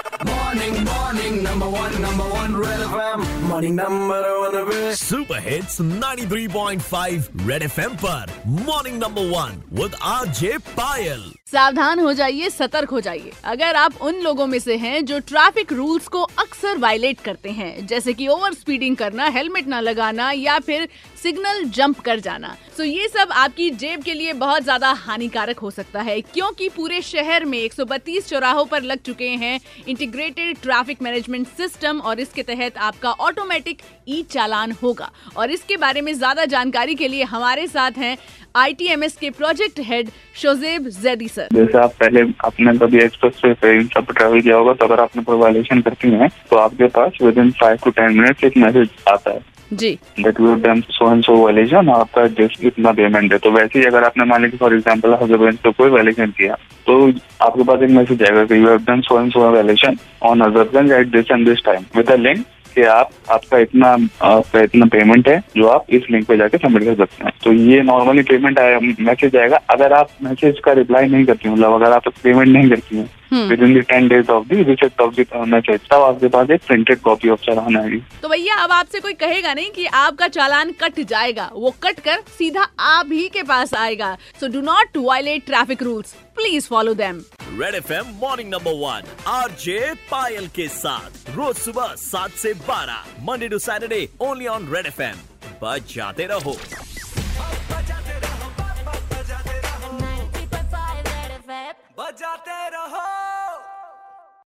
Morning, morning, number one, number one, Red FM. Morning, number one, Red super hits 93.5 Red FM पर. Morning number one with RJ Payal सावधान हो जाइए सतर्क हो जाइए। अगर आप उन लोगों में से हैं जो ट्रैफ़िक रूल्स को अक्सर वायलेट करते हैं जैसे कि ओवर स्पीडिंग करना हेलमेट ना लगाना या फिर सिग्नल जंप कर जाना तो ये सब आपकी जेब के लिए बहुत ज़्यादा हानिकारक हो सकता है क्योंकि पूरे शहर में 132 चौराहों पर लग चुके हैं इंटीग्रेटेड ट्रैफ़िक मैनेजमेंट सिस्टम और इसके तहत आपका ऑटोमेटिक ई चालान होगा। और इसके बारे में ज़्यादा जानकारी के लिए हमारे साथ हैं आईटीएमएस के project head Shozeb Zaidi sir जैसे आप पहले, आपने कभी एक्सप्रेस वे पे ट्रैवल किया होगा तो अगर आपने कोई वायलेशन करती है तो आपके पास within five to ten minute एक मैसेज आता है। जी। दैट यू डन सो आपका जस्ट इतना पेमेंट है। तो वैसे ही अगर आपने मान लीजिए फॉर एग्ज़ाम्पल हजबेंड पे कोई वायलेशन किया तो आपके पास एक मैसेज आएगा कि you done so so violation on at this this time with a link कि आप आपका इतना आपका इतना पेमेंट है जो आप इस लिंक पे जाके सबमिट कर सकते हैं। तो ये नॉर्मली पेमेंट मैसेज आएगा। अगर आप मैसेज का रिप्लाई नहीं करती हैं, मतलब अगर आप पेमेंट नहीं करती हैं with in ten days of the reject of the message तब आपके पास एक प्रिंटेड कॉपी ऑफ़ चालान आएगी। तो भैया अब आपसे कोई कहेगा नहीं कि आपका चालान कट जाएगा। वो कट कर सीधा आप ही के पास आएगा। So do not violate traffic rules please follow them red F M morning number one RJ Payal के साथ। रोज सुबह सात से बारह Monday to Saturday only on red F M बच जाते रहो। बजाते रहो।